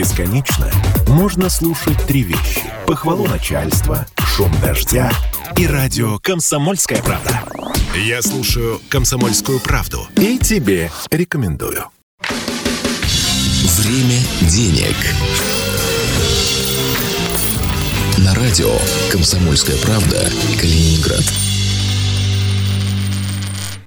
Бесконечно можно слушать три вещи. Похвалу начальства, шум дождя и радио «Комсомольская правда». Я слушаю «Комсомольскую правду» и тебе рекомендую. Время денег. На радио «Комсомольская правда» Калининград.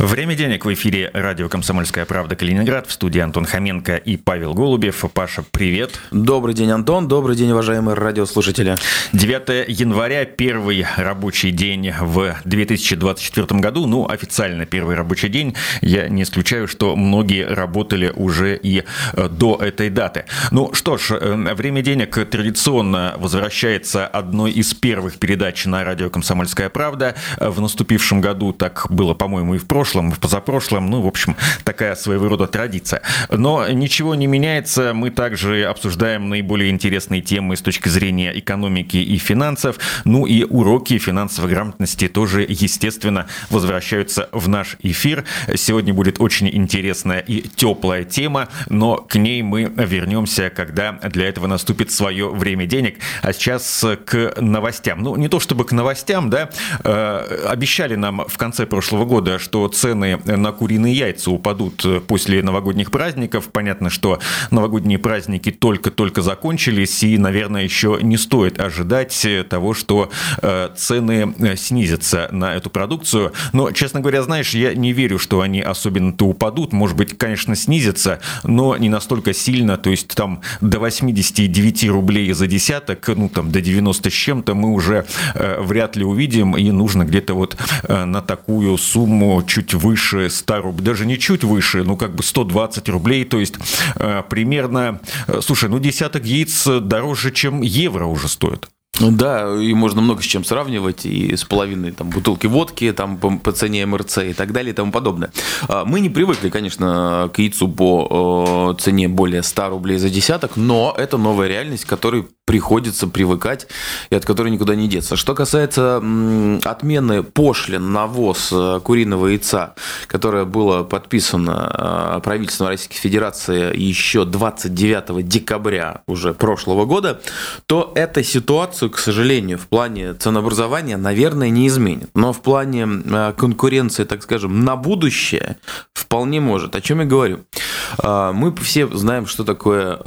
Время денег в эфире радио «Комсомольская правда» Калининград. В студии Антон Хоменко и Павел Голубев. Паша, привет. Добрый день, Антон. Добрый день, уважаемые радиослушатели. 9 января, первый рабочий день в 2024 году. Ну, официально первый рабочий день. Я не исключаю, что многие работали уже и э, до этой даты. Ну что ж, э, время денег традиционно возвращается одной из первых передач на радио «Комсомольская правда». В наступившем году так было, по-моему, и в прошлом прошлом, в позапрошлом. Ну, в общем, такая своего рода традиция. Но ничего не меняется. Мы также обсуждаем наиболее интересные темы с точки зрения экономики и финансов. Ну и уроки финансовой грамотности тоже, естественно, возвращаются в наш эфир. Сегодня будет очень интересная и теплая тема, но к ней мы вернемся, когда для этого наступит свое время денег. А сейчас к новостям. Ну, не то чтобы к новостям, да, э, обещали нам в конце прошлого года, что цены на куриные яйца упадут после новогодних праздников. Понятно, что новогодние праздники только-только закончились, и, наверное, еще не стоит ожидать того, что э, цены снизятся на эту продукцию. Но, честно говоря, знаешь, я не верю, что они особенно-то упадут. Может быть, конечно, снизятся, но не настолько сильно. То есть там до 89 рублей за десяток, ну там до 90 с чем-то мы уже э, вряд ли увидим, и нужно где-то вот э, на такую сумму чуть чуть выше 100 рублей, даже не чуть выше, ну как бы 120 рублей, то есть э, примерно, э, слушай, ну десяток яиц дороже, чем евро уже стоит. Ну да, и можно много с чем сравнивать, и с половиной там, бутылки водки там, по, по цене МРЦ и так далее и тому подобное. А, мы не привыкли, конечно, к яйцу по цене более 100 рублей за десяток, но это новая реальность, к которой приходится привыкать и от которой никуда не деться. Что касается отмены пошлин на ввоз э, куриного яйца, которое было подписано э, правительством Российской Федерации еще 29 декабря уже прошлого года, то эта ситуацию, к сожалению, в плане ценообразования, наверное, не изменит. Но в плане э, конкуренции, так скажем, на будущее вполне может. О чем я говорю? Мы все знаем, что такое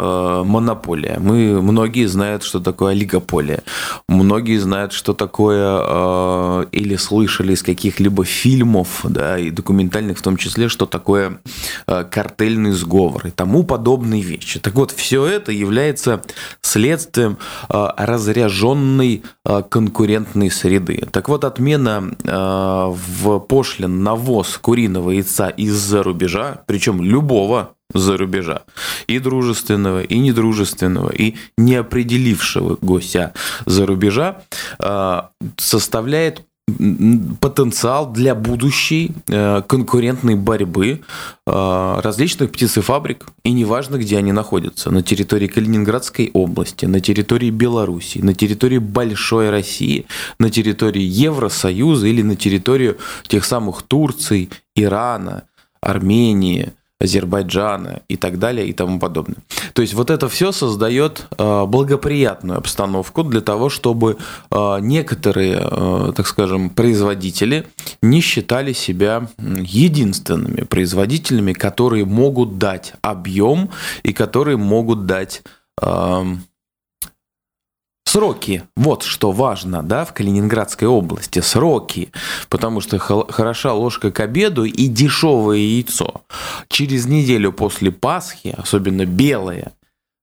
монополия. Мы, многие знают, что такое олигополия. Многие знают, что такое э, или слышали из каких-либо фильмов, да, и документальных в том числе, что такое картельный сговор и тому подобные вещи. Так вот, все это является следствием разряженного напряженной а, конкурентной среды. Так вот, отмена а, в пошлин на ввоз куриного яйца из-за рубежа, причем любого за рубежа, и дружественного, и недружественного, и неопределившего гостя за рубежа, а, составляет потенциал для будущей э, конкурентной борьбы э, различных птицефабрик, и неважно, где они находятся, на территории Калининградской области, на территории Белоруссии, на территории Большой России, на территории Евросоюза или на территорию тех самых Турции, Ирана, Армении, Азербайджана и так далее и тому подобное. То есть вот это все создает э, благоприятную обстановку для того, чтобы э, некоторые, э, так скажем, производители не считали себя единственными производителями, которые могут дать объем и которые могут дать Сроки, вот что важно, да, в Калининградской области, сроки, потому что хороша ложка к обеду и дешевое яйцо. Через неделю после Пасхи, особенно белое,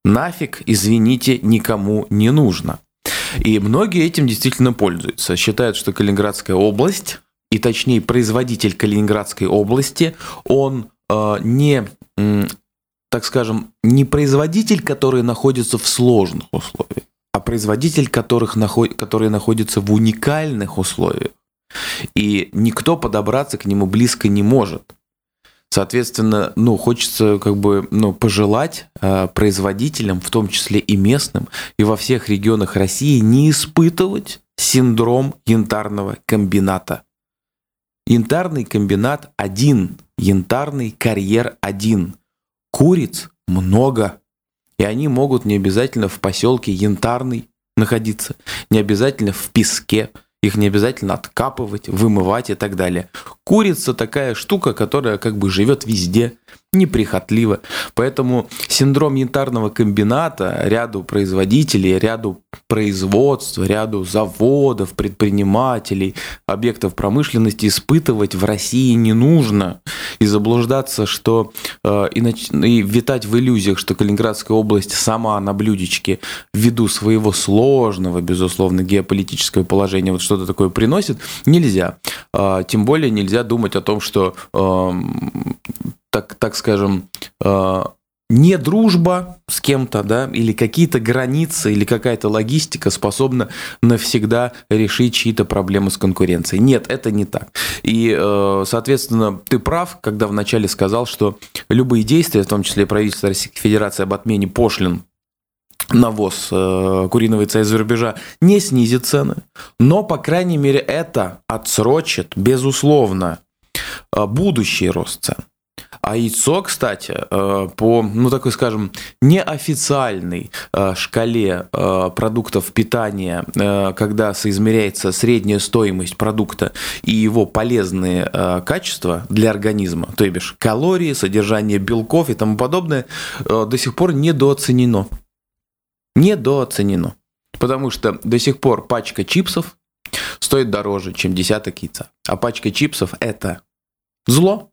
нафиг, извините, никому не нужно. И многие этим действительно пользуются. Считают, что Калининградская область, и точнее производитель Калининградской области, он э, не, так скажем, не производитель, который находится в сложных условиях а производитель, которых наход... которые находятся в уникальных условиях. И никто подобраться к нему близко не может. Соответственно, ну, хочется как бы ну, пожелать э, производителям, в том числе и местным, и во всех регионах России не испытывать синдром янтарного комбината. Янтарный комбинат один, янтарный карьер один. Куриц много, и они могут не обязательно в поселке Янтарный находиться, не обязательно в песке, их не обязательно откапывать, вымывать и так далее. Курица такая штука, которая как бы живет везде, неприхотливо. Поэтому синдром янтарного комбината ряду производителей, ряду производств, ряду заводов, предпринимателей, объектов промышленности испытывать в России не нужно. И заблуждаться, что э, и, нач... и витать в иллюзиях, что Калининградская область сама на блюдечке ввиду своего сложного, безусловно, геополитического положения вот что-то такое приносит, нельзя. Э, тем более нельзя думать о том, что э, так, так скажем, э, не дружба с кем-то, да, или какие-то границы, или какая-то логистика способна навсегда решить чьи-то проблемы с конкуренцией. Нет, это не так. И, э, соответственно, ты прав, когда вначале сказал, что любые действия, в том числе правительство Российской Федерации об отмене пошлин навоз э, куриного яйца из-за рубежа не снизит цены, но, по крайней мере, это отсрочит, безусловно, будущий рост цен. А яйцо, кстати, э, по, ну такой скажем, неофициальной э, шкале э, продуктов питания, когда соизмеряется средняя стоимость продукта и его полезные качества для организма, то есть калории, содержание белков и тому подобное, до сих пор недооценено. Недооценено. Потому что до сих пор пачка чипсов стоит дороже, чем десяток яйца. А пачка чипсов – это зло,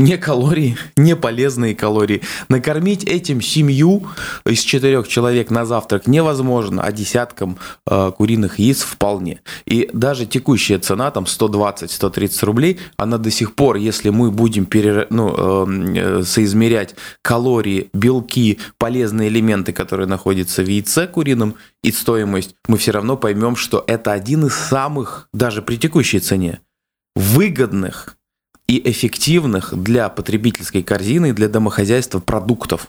не калории, не полезные калории. Накормить этим семью из четырех человек на завтрак невозможно, а десяткам э, куриных яиц вполне. И даже текущая цена, там 120-130 рублей, она до сих пор, если мы будем пере, ну, э, соизмерять калории, белки, полезные элементы, которые находятся в яйце курином, и стоимость, мы все равно поймем, что это один из самых, даже при текущей цене, выгодных и эффективных для потребительской корзины для домохозяйства продуктов.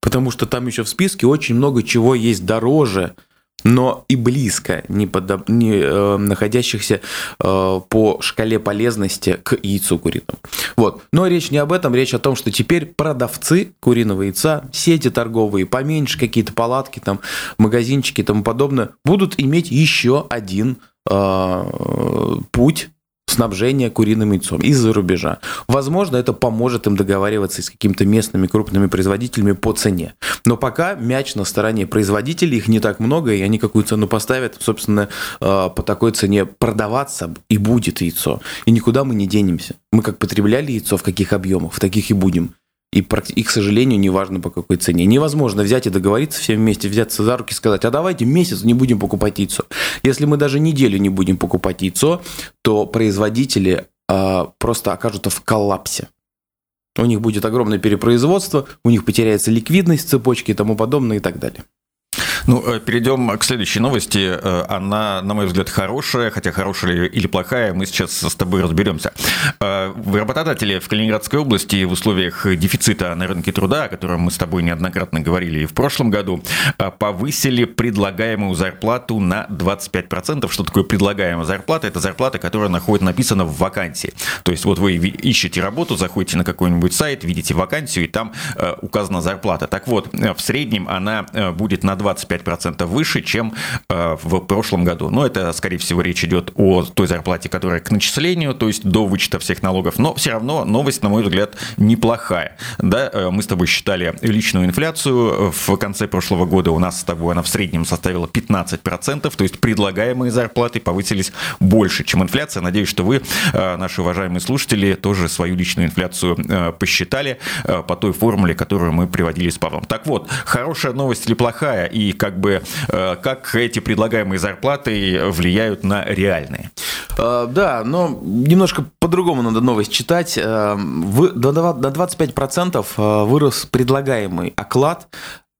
Потому что там еще в списке очень много чего есть дороже, но и близко не, подоб... не э, находящихся э, по шкале полезности к яйцу куриному. Вот. Но речь не об этом, речь о том, что теперь продавцы куриного яйца, сети торговые, поменьше какие-то палатки, там, магазинчики и тому подобное, будут иметь еще один э, путь снабжения куриным яйцом из-за рубежа. Возможно, это поможет им договариваться с какими-то местными крупными производителями по цене. Но пока мяч на стороне производителей, их не так много, и они какую цену поставят, собственно, э, по такой цене продаваться и будет яйцо. И никуда мы не денемся. Мы как потребляли яйцо, в каких объемах, в таких и будем. И, и, к сожалению, неважно по какой цене. Невозможно взять и договориться всем вместе, взяться за руки и сказать, а давайте месяц не будем покупать яйцо. Если мы даже неделю не будем покупать яйцо, то производители э, просто окажутся в коллапсе. У них будет огромное перепроизводство, у них потеряется ликвидность цепочки и тому подобное и так далее. Ну, э, перейдем к следующей новости. Э, она, на мой взгляд, хорошая, хотя хорошая или плохая, мы сейчас с тобой разберемся. Э, работодатели в Калининградской области в условиях дефицита на рынке труда, о котором мы с тобой неоднократно говорили и в прошлом году, повысили предлагаемую зарплату на 25%. Что такое предлагаемая зарплата? Это зарплата, которая находит написана в вакансии. То есть вот вы ищете работу, заходите на какой-нибудь сайт, видите вакансию, и там указана зарплата. Так вот, в среднем она будет на 25 25% выше, чем э, в прошлом году. Но это, скорее всего, речь идет о той зарплате, которая к начислению, то есть до вычета всех налогов. Но все равно новость, на мой взгляд, неплохая. Да, э, мы с тобой считали личную инфляцию. В конце прошлого года у нас с тобой она в среднем составила 15%, то есть предлагаемые зарплаты повысились больше, чем инфляция. Надеюсь, что вы, э, наши уважаемые слушатели, тоже свою личную инфляцию посчитали по той формуле, которую мы приводили с Павлом. Так вот, хорошая новость или плохая, и как как бы э, как эти предлагаемые зарплаты влияют на реальные. Э, да, но немножко по-другому надо новость читать. Э, на 25% вырос предлагаемый оклад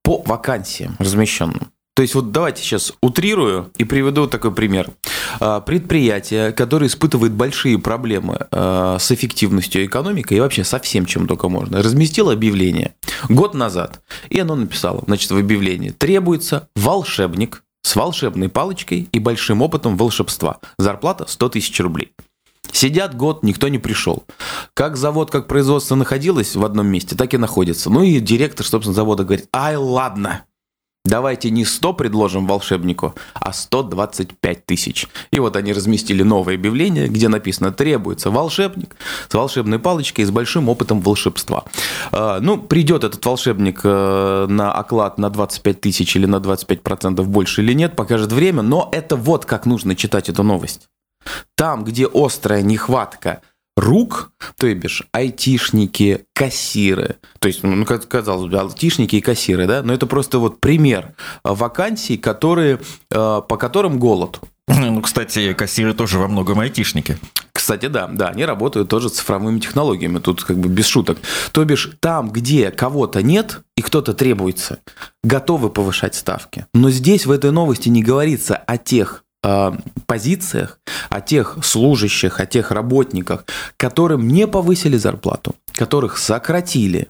по вакансиям размещенным. То есть вот давайте сейчас утрирую и приведу такой пример. А, предприятие, которое испытывает большие проблемы а, с эффективностью экономики и вообще со всем, чем только можно, разместило объявление год назад. И оно написало, значит, в объявлении требуется волшебник, с волшебной палочкой и большим опытом волшебства. Зарплата 100 тысяч рублей. Сидят год, никто не пришел. Как завод, как производство находилось в одном месте, так и находится. Ну и директор, собственно, завода говорит, ай, ладно, давайте не 100 предложим волшебнику, а 125 тысяч. И вот они разместили новое объявление, где написано «Требуется волшебник с волшебной палочкой и с большим опытом волшебства». А, ну, придет этот волшебник э, на оклад на 25 тысяч или на 25% больше или нет, покажет время, но это вот как нужно читать эту новость. Там, где острая нехватка рук, то бишь айтишники, кассиры, то есть, ну, как казалось бы, айтишники и кассиры, да, но это просто вот пример вакансий, которые, э, по которым голод. Ну, кстати, кассиры тоже во многом айтишники. Кстати, да, да, они работают тоже с цифровыми технологиями, тут как бы без шуток. То бишь, там, где кого-то нет и кто-то требуется, готовы повышать ставки. Но здесь в этой новости не говорится о тех позициях, о тех служащих, о тех работниках, которым не повысили зарплату, которых сократили,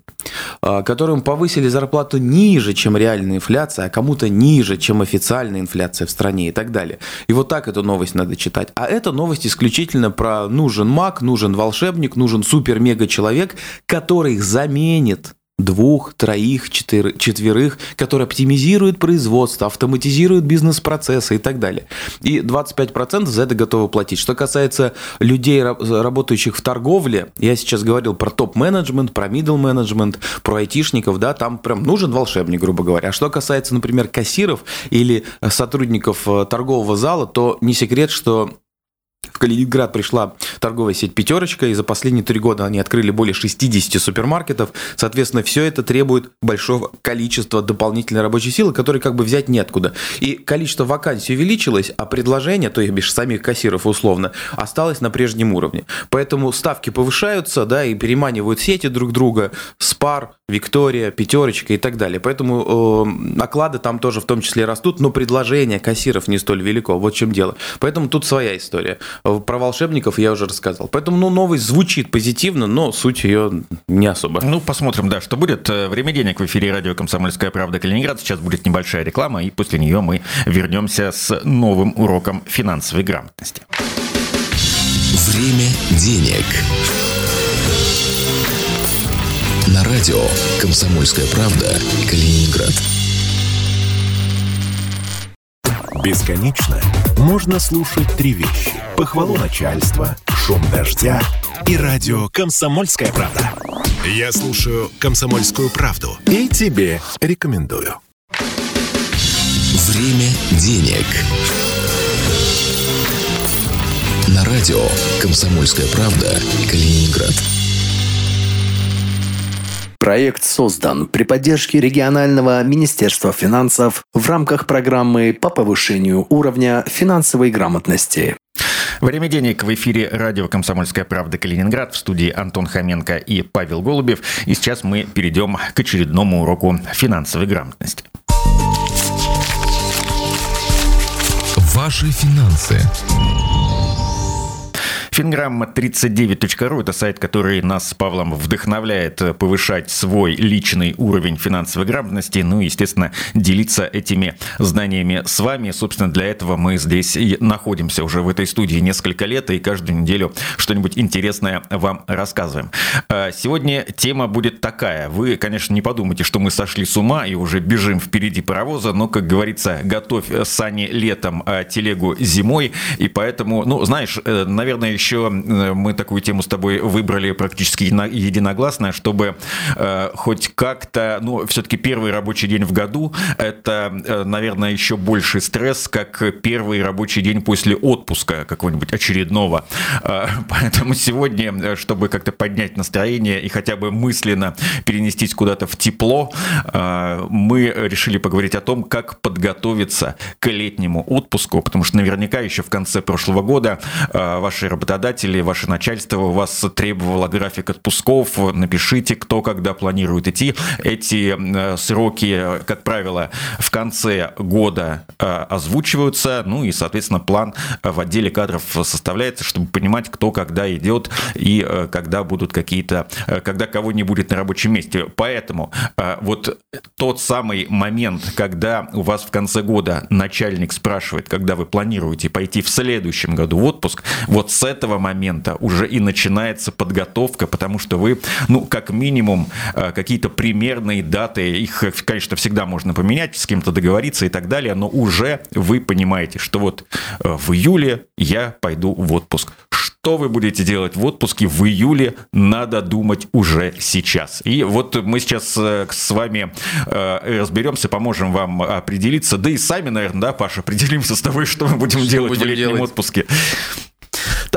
э, которым повысили зарплату ниже, чем реальная инфляция, а кому-то ниже, чем официальная инфляция в стране и так далее. И вот так эту новость надо читать. А эта новость исключительно про нужен маг, нужен волшебник, нужен супер-мега-человек, который заменит двух, троих, четыр, четверых, которые оптимизируют производство, автоматизируют бизнес-процессы и так далее. И 25% за это готовы платить. Что касается людей, работающих в торговле, я сейчас говорил про топ-менеджмент, про middle менеджмент про айтишников, да, там прям нужен волшебник, грубо говоря. А что касается, например, кассиров или сотрудников э, торгового зала, то не секрет, что в Калининград пришла торговая сеть «Пятерочка», и за последние три года они открыли более 60 супермаркетов. Соответственно, все это требует большого количества дополнительной рабочей силы, которой как бы взять неоткуда. И количество вакансий увеличилось, а предложение, то есть самих кассиров условно, осталось на прежнем уровне. Поэтому ставки повышаются, да, и переманивают сети друг друга, Спар, Виктория, Пятерочка и так далее. Поэтому э, оклады там тоже в том числе растут, но предложение кассиров не столь велико. Вот в чем дело. Поэтому тут своя история. Про волшебников я уже рассказал. Поэтому ну, новость звучит позитивно, но суть ее не особо. Ну, посмотрим, да, что будет. Э, время денег в эфире радио «Комсомольская правда» Калининград. Сейчас будет небольшая реклама, и после нее мы вернемся с новым уроком финансовой грамотности. Время денег. На радио «Комсомольская правда» Калининград. Бесконечно можно слушать три вещи. Похвалу начальства, шум дождя и радио «Комсомольская правда». Я слушаю «Комсомольскую правду» и тебе рекомендую. Время денег. На радио «Комсомольская правда» Калининград. Проект создан при поддержке регионального Министерства финансов в рамках программы по повышению уровня финансовой грамотности. Время денег в эфире радио «Комсомольская правда» Калининград. В студии Антон Хоменко и Павел Голубев. И сейчас мы перейдем к очередному уроку финансовой грамотности. Ваши финансы. Финграмма39.ру – это сайт, который нас с Павлом вдохновляет повышать свой личный уровень финансовой грамотности, ну и, естественно, делиться этими знаниями с вами. Собственно, для этого мы здесь и находимся уже в этой студии несколько лет, и каждую неделю что-нибудь интересное вам рассказываем. А сегодня тема будет такая. Вы, конечно, не подумайте, что мы сошли с ума и уже бежим впереди паровоза, но, как говорится, готовь сани летом, а телегу зимой, и поэтому, ну, знаешь, э, наверное, еще еще э, мы такую тему с тобой выбрали практически единогласно, чтобы э, хоть как-то, ну, все-таки первый рабочий день в году, это, э, наверное, еще больший стресс, как первый рабочий день после отпуска какого-нибудь очередного. Поэтому сегодня, чтобы как-то поднять настроение и хотя бы мысленно перенестись куда-то в тепло, мы решили поговорить о том, как подготовиться к летнему отпуску, потому что наверняка еще в конце прошлого года ваши работодатели работодатели, ваше начальство у вас требовало график отпусков, напишите, кто когда планирует идти. Эти э, сроки, как правило, в конце года э, озвучиваются, ну и, соответственно, план в отделе кадров составляется, чтобы понимать, кто когда идет и когда будут какие-то, когда кого не будет на рабочем месте. Поэтому вот тот самый момент, когда у вас в конце года начальник спрашивает, когда вы планируете пойти в следующем году в отпуск, вот с этого момента уже и начинается подготовка, потому что вы, ну, как минимум, э, какие-то примерные даты, их, конечно, всегда можно поменять, с кем-то договориться и так далее, но уже вы понимаете, что вот э, в июле я пойду в отпуск что вы будете делать в отпуске в июле, надо думать уже сейчас. И вот мы сейчас э, с вами разберемся, поможем вам определиться, да и сами, наверное, да, Паша, определимся с тобой, что мы будем что делать будем в летнем делать? отпуске.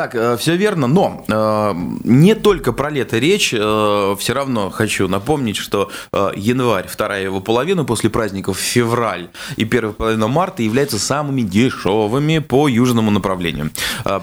Так, э, все верно, но э, не только про лето речь. Э, все равно хочу напомнить, что январь, вторая его половина после праздников, февраль и первая половина марта являются самыми дешевыми по южному направлению.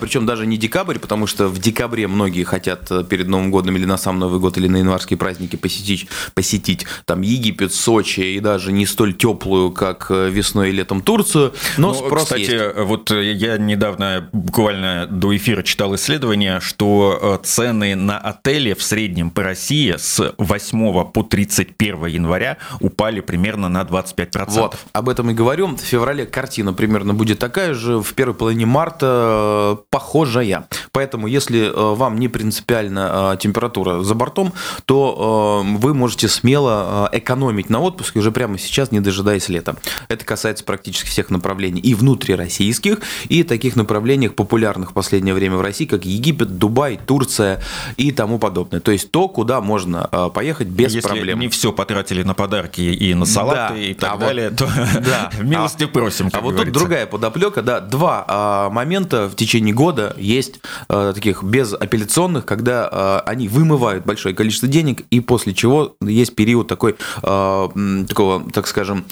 Причем даже не декабрь, потому что в декабре многие хотят перед Новым годом или на сам Новый год или на январские праздники посетить, посетить там Египет, Сочи и даже не столь теплую, как весной и летом Турцию. Но ну, спрос кстати, есть. вот я недавно буквально до эфира читал исследование, что э, цены на отели в среднем по России с 8 по 31 января упали примерно на 25%. Вот, об этом и говорю. В феврале картина примерно будет такая же, в первой половине марта э, похожая. Поэтому, если э, вам не принципиально температура за бортом, то вы можете смело экономить на отпуске уже прямо сейчас, не дожидаясь лета. Это касается практически всех направлений и внутрироссийских, и таких направлениях, популярных в последнее время в России, как Египет, Дубай, Турция и тому подобное. То есть то, куда можно э, поехать без Если проблем. не все потратили на подарки и на салаты да, и так а далее, вот, то да. милости а, просим. А вот говорится. тут другая подоплека, да, два а, момента в течение года есть а, таких безапелляционных, когда а, они вымывают большое количество денег, и после чего есть период такой, а, такого, так скажем,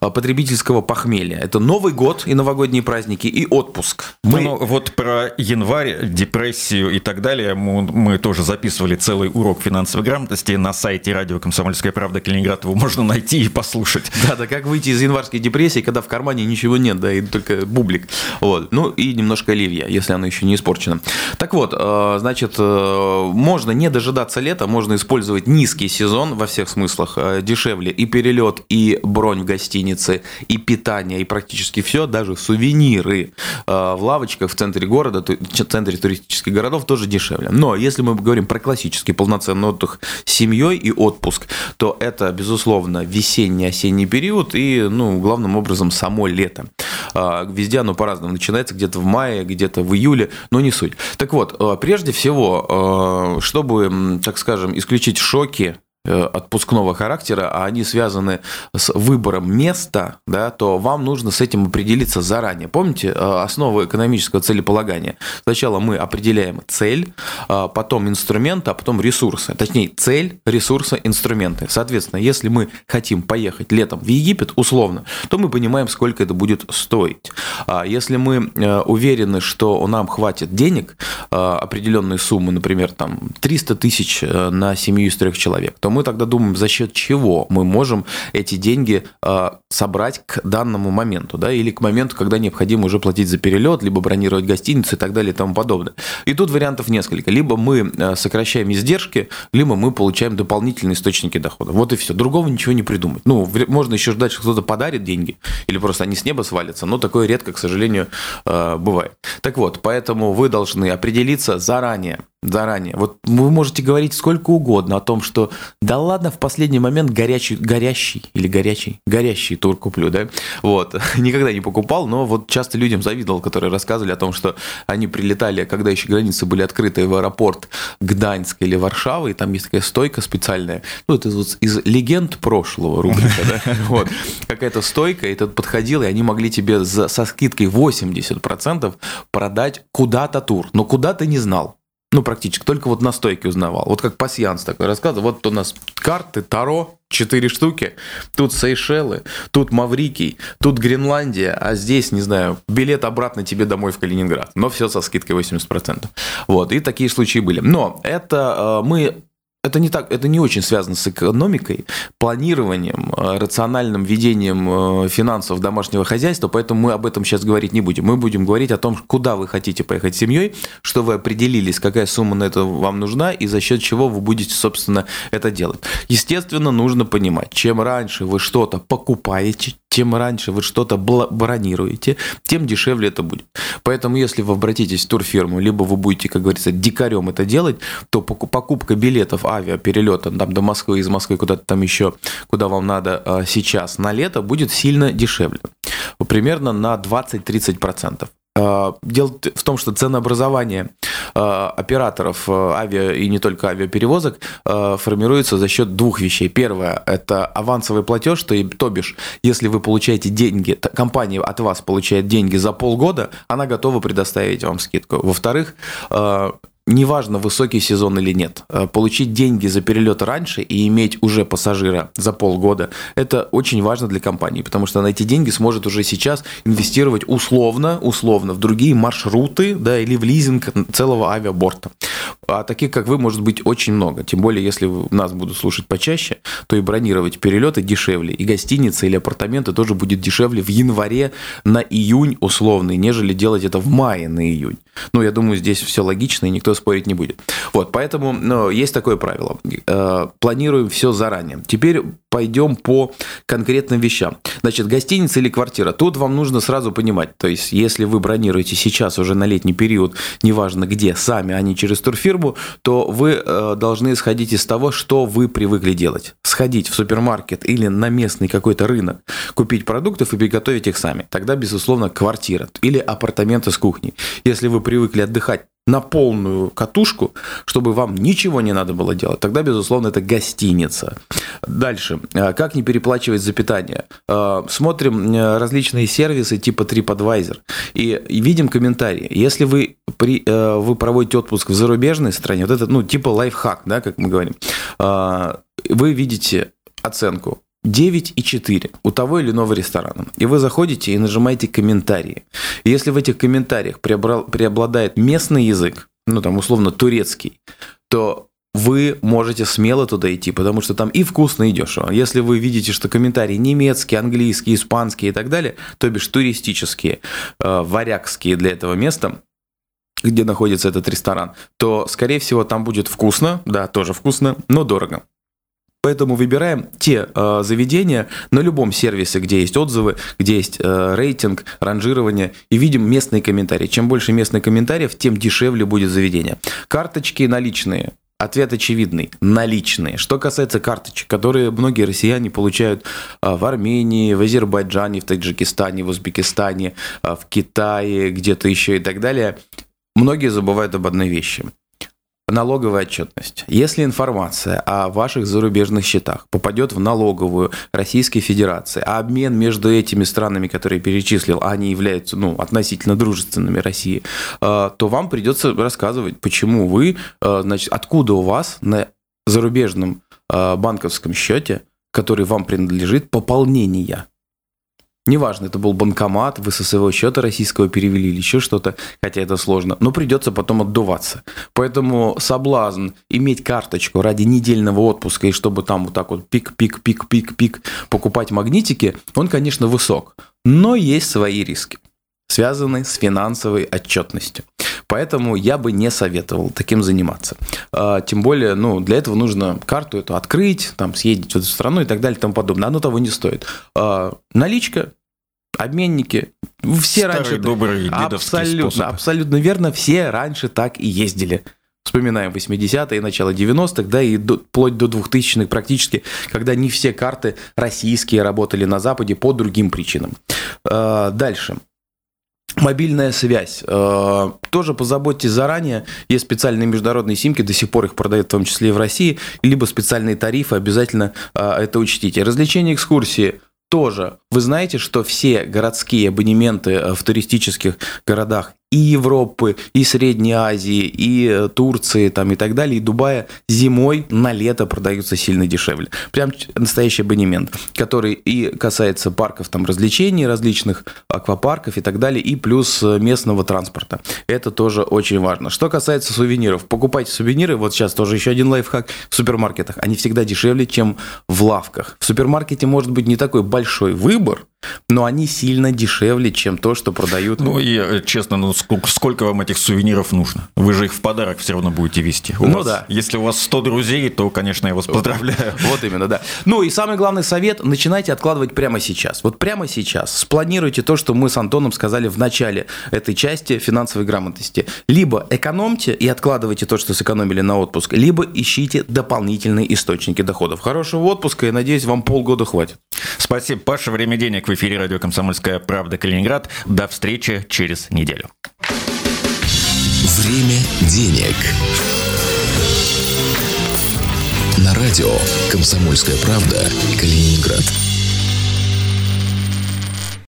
потребительского похмелья. Это Новый год и новогодние праздники, и отпуск. Мы... Ну, вот про январь январь, депрессию и так далее. Мы, мы тоже записывали целый урок финансовой грамотности на сайте радио «Комсомольская правда» Калининград. Его можно найти и послушать. Да, да, как выйти из январской депрессии, когда в кармане ничего нет, да, и только бублик. Вот. Ну и немножко оливья, если оно еще не испорчено. Так вот, э, значит, э, можно не дожидаться лета, можно использовать низкий сезон во всех смыслах, э, дешевле и перелет, и бронь в гостинице, и питание, и практически все, даже сувениры в лавочках в центре города, центре туристических городов тоже дешевле. Но если мы говорим про классический полноценный отдых с семьей и отпуск, то это, безусловно, весенний, осенний период и, ну, главным образом, само лето. А, везде оно по-разному. Начинается где-то в мае, где-то в июле, но не суть. Так вот, а, прежде всего, а, чтобы, так скажем, исключить шоки отпускного характера, а они связаны с выбором места, да, то вам нужно с этим определиться заранее. Помните э, основу экономического целеполагания? Сначала мы определяем цель, э, потом инструменты, а потом ресурсы. Точнее, цель, ресурсы, инструменты. Соответственно, если мы хотим поехать летом в Египет, условно, то мы понимаем, сколько это будет стоить. А если мы уверены, что нам хватит денег, определенные суммы, например, там 300 тысяч на семью из трех человек, то мы тогда думаем, за счет чего мы можем эти деньги э, собрать к данному моменту, да, или к моменту, когда необходимо уже платить за перелет, либо бронировать гостиницу и так далее и тому подобное. И тут вариантов несколько. Либо мы э, сокращаем издержки, либо мы получаем дополнительные источники дохода. Вот и все. Другого ничего не придумать. Ну, можно еще ждать, что кто-то подарит деньги, или просто они с неба свалятся, но такое редко, к сожалению, э, бывает. Так вот, поэтому вы должны определиться заранее, заранее. Вот вы можете говорить сколько угодно о том, что да ладно, в последний момент горячий, горящий или горячий, горящий тур куплю, да? Вот. Никогда не покупал, но вот часто людям завидовал, которые рассказывали о том, что они прилетали, когда еще границы были открыты в аэропорт Гданьска или Варшавы, и там есть такая стойка специальная. Ну, это вот из легенд прошлого рубрика, да? Вот. Какая-то стойка, и тут подходил, и они могли тебе за, со скидкой 80% продать куда-то тур, но куда ты не знал. Ну, практически. Только вот на стойке узнавал. Вот как пассианс такой рассказывал. Вот у нас карты, Таро, четыре штуки. Тут Сейшелы, тут Маврикий, тут Гренландия, а здесь, не знаю, билет обратно тебе домой в Калининград. Но все со скидкой 80%. Вот, и такие случаи были. Но это э, мы это не так, это не очень связано с экономикой, планированием, э, рациональным ведением э, финансов домашнего хозяйства, поэтому мы об этом сейчас говорить не будем. Мы будем говорить о том, куда вы хотите поехать с семьей, что вы определились, какая сумма на это вам нужна и за счет чего вы будете, собственно, это делать. Естественно, нужно понимать, чем раньше вы что-то покупаете, тем раньше вы что-то бронируете, тем дешевле это будет. Поэтому, если вы обратитесь в турфирму, либо вы будете, как говорится, дикарем это делать, то покупка билетов авиаперелета там, до Москвы, из Москвы куда-то там еще, куда вам надо а, сейчас на лето, будет сильно дешевле. Примерно на 20-30%. А, дело в том, что ценообразование операторов а, авиа и не только авиаперевозок формируется за счет двух вещей. Первое – это авансовый платеж, то, то бишь, если вы получаете деньги, компания от вас получает деньги за полгода, она готова предоставить вам скидку. Во-вторых, неважно, высокий сезон или нет, э, получить деньги за перелет раньше и иметь уже пассажира за полгода, это очень важно для компании, потому что она эти деньги сможет уже сейчас инвестировать условно, условно в другие маршруты, да, или в лизинг целого авиаборта. А таких, как вы, может быть очень много. Тем более, если нас будут слушать почаще, то и бронировать перелеты дешевле. И гостиницы или апартаменты тоже будет дешевле в январе на июнь условный, нежели делать это в мае на июнь. Ну, я думаю, здесь все логично, и никто спорить не будет. Вот, поэтому ну, есть такое правило. Э, планируем все заранее. Теперь пойдем по конкретным вещам. Значит, гостиница или квартира. Тут вам нужно сразу понимать, то есть, если вы бронируете сейчас уже на летний период, неважно где, сами, а не через турфирму, то вы э, должны исходить из того, что вы привыкли делать. Сходить в супермаркет или на местный какой-то рынок, купить продуктов и приготовить их сами. Тогда, безусловно, квартира или апартаменты с кухней. Если вы привыкли отдыхать на полную катушку, чтобы вам ничего не надо было делать, тогда, безусловно, это гостиница. Дальше. Э, как не переплачивать за питание? Э, смотрим э, различные сервисы типа TripAdvisor и видим комментарии. Если вы, при, вы проводите отпуск в зарубежной стране, вот это, ну, типа лайфхак, да, как мы говорим, вы видите оценку 9,4 у того или иного ресторана. И вы заходите и нажимаете комментарии. И если в этих комментариях преобладает местный язык, ну там условно турецкий, то вы можете смело туда идти, потому что там и вкусно, и дешево. Если вы видите, что комментарии немецкие, английские, испанские и так далее, то бишь туристические, э, варягские для этого места, где находится этот ресторан, то, скорее всего, там будет вкусно, да, тоже вкусно, но дорого. Поэтому выбираем те э, заведения на любом сервисе, где есть отзывы, где есть э, рейтинг, ранжирование, и видим местные комментарии. Чем больше местных комментариев, тем дешевле будет заведение. Карточки наличные. Ответ очевидный. Наличные. Что касается карточек, которые многие россияне получают э, в Армении, в Азербайджане, в Таджикистане, в Узбекистане, э, в Китае, где-то еще и так далее, многие забывают об одной вещи – Налоговая отчетность. Если информация о ваших зарубежных счетах попадет в налоговую Российской Федерации, а обмен между этими странами, которые перечислил, они являются ну, относительно дружественными России, э, то вам придется рассказывать, почему вы, э, значит, откуда у вас на зарубежном э, банковском счете, который вам принадлежит, пополнение Неважно, это был банкомат, вы со своего счета российского перевели или еще что-то, хотя это сложно, но придется потом отдуваться. Поэтому соблазн иметь карточку ради недельного отпуска и чтобы там вот так вот пик-пик-пик-пик-пик покупать магнитики, он, конечно, высок. Но есть свои риски, связанные с финансовой отчетностью. Поэтому я бы не советовал таким заниматься. А, тем более, ну, для этого нужно карту эту открыть, там, съездить в эту страну и так далее и тому подобное. Оно того не стоит. А, наличка, обменники, все Старый раньше... добрый абсолютно, способ. абсолютно верно, все раньше так и ездили. Вспоминаем 80-е, начало 90-х, да, и до, вплоть до 2000-х практически, когда не все карты российские работали на Западе по другим причинам. А, дальше. Мобильная связь. Э, тоже позаботьтесь заранее. Есть специальные международные симки, до сих пор их продают в том числе и в России, либо специальные тарифы, обязательно э, это учтите. Развлечения, экскурсии тоже. Вы знаете, что все городские абонементы э, в туристических городах и Европы, и Средней Азии, и э, Турции, там, и так далее, и Дубая зимой на лето продаются сильно дешевле. Прям настоящий абонемент, который и касается парков там развлечений, различных аквапарков и так далее, и плюс э, местного транспорта. Это тоже очень важно. Что касается сувениров, покупайте сувениры, вот сейчас тоже еще один лайфхак, в супермаркетах. Они всегда дешевле, чем в лавках. В супермаркете может быть не такой большой выбор, но они сильно дешевле, чем то, что продают. Ну и э, честно, ну сколько, сколько вам этих сувениров нужно? Вы же их в подарок все равно будете вести. У ну вас, да. Если у вас 100 друзей, то, конечно, я вас поздравляю. Вот именно, да. Ну и самый главный совет – начинайте откладывать прямо сейчас. Вот прямо сейчас. Спланируйте то, что мы с Антоном сказали в начале этой части финансовой грамотности. Либо экономьте и откладывайте то, что сэкономили на отпуск, либо ищите дополнительные источники доходов. Хорошего отпуска и, надеюсь, вам полгода хватит. Спасибо, Паша. Время денег в эфире радио «Комсомольская правда» Калининград. До встречи через неделю. Время денег. На радио «Комсомольская правда» Калининград.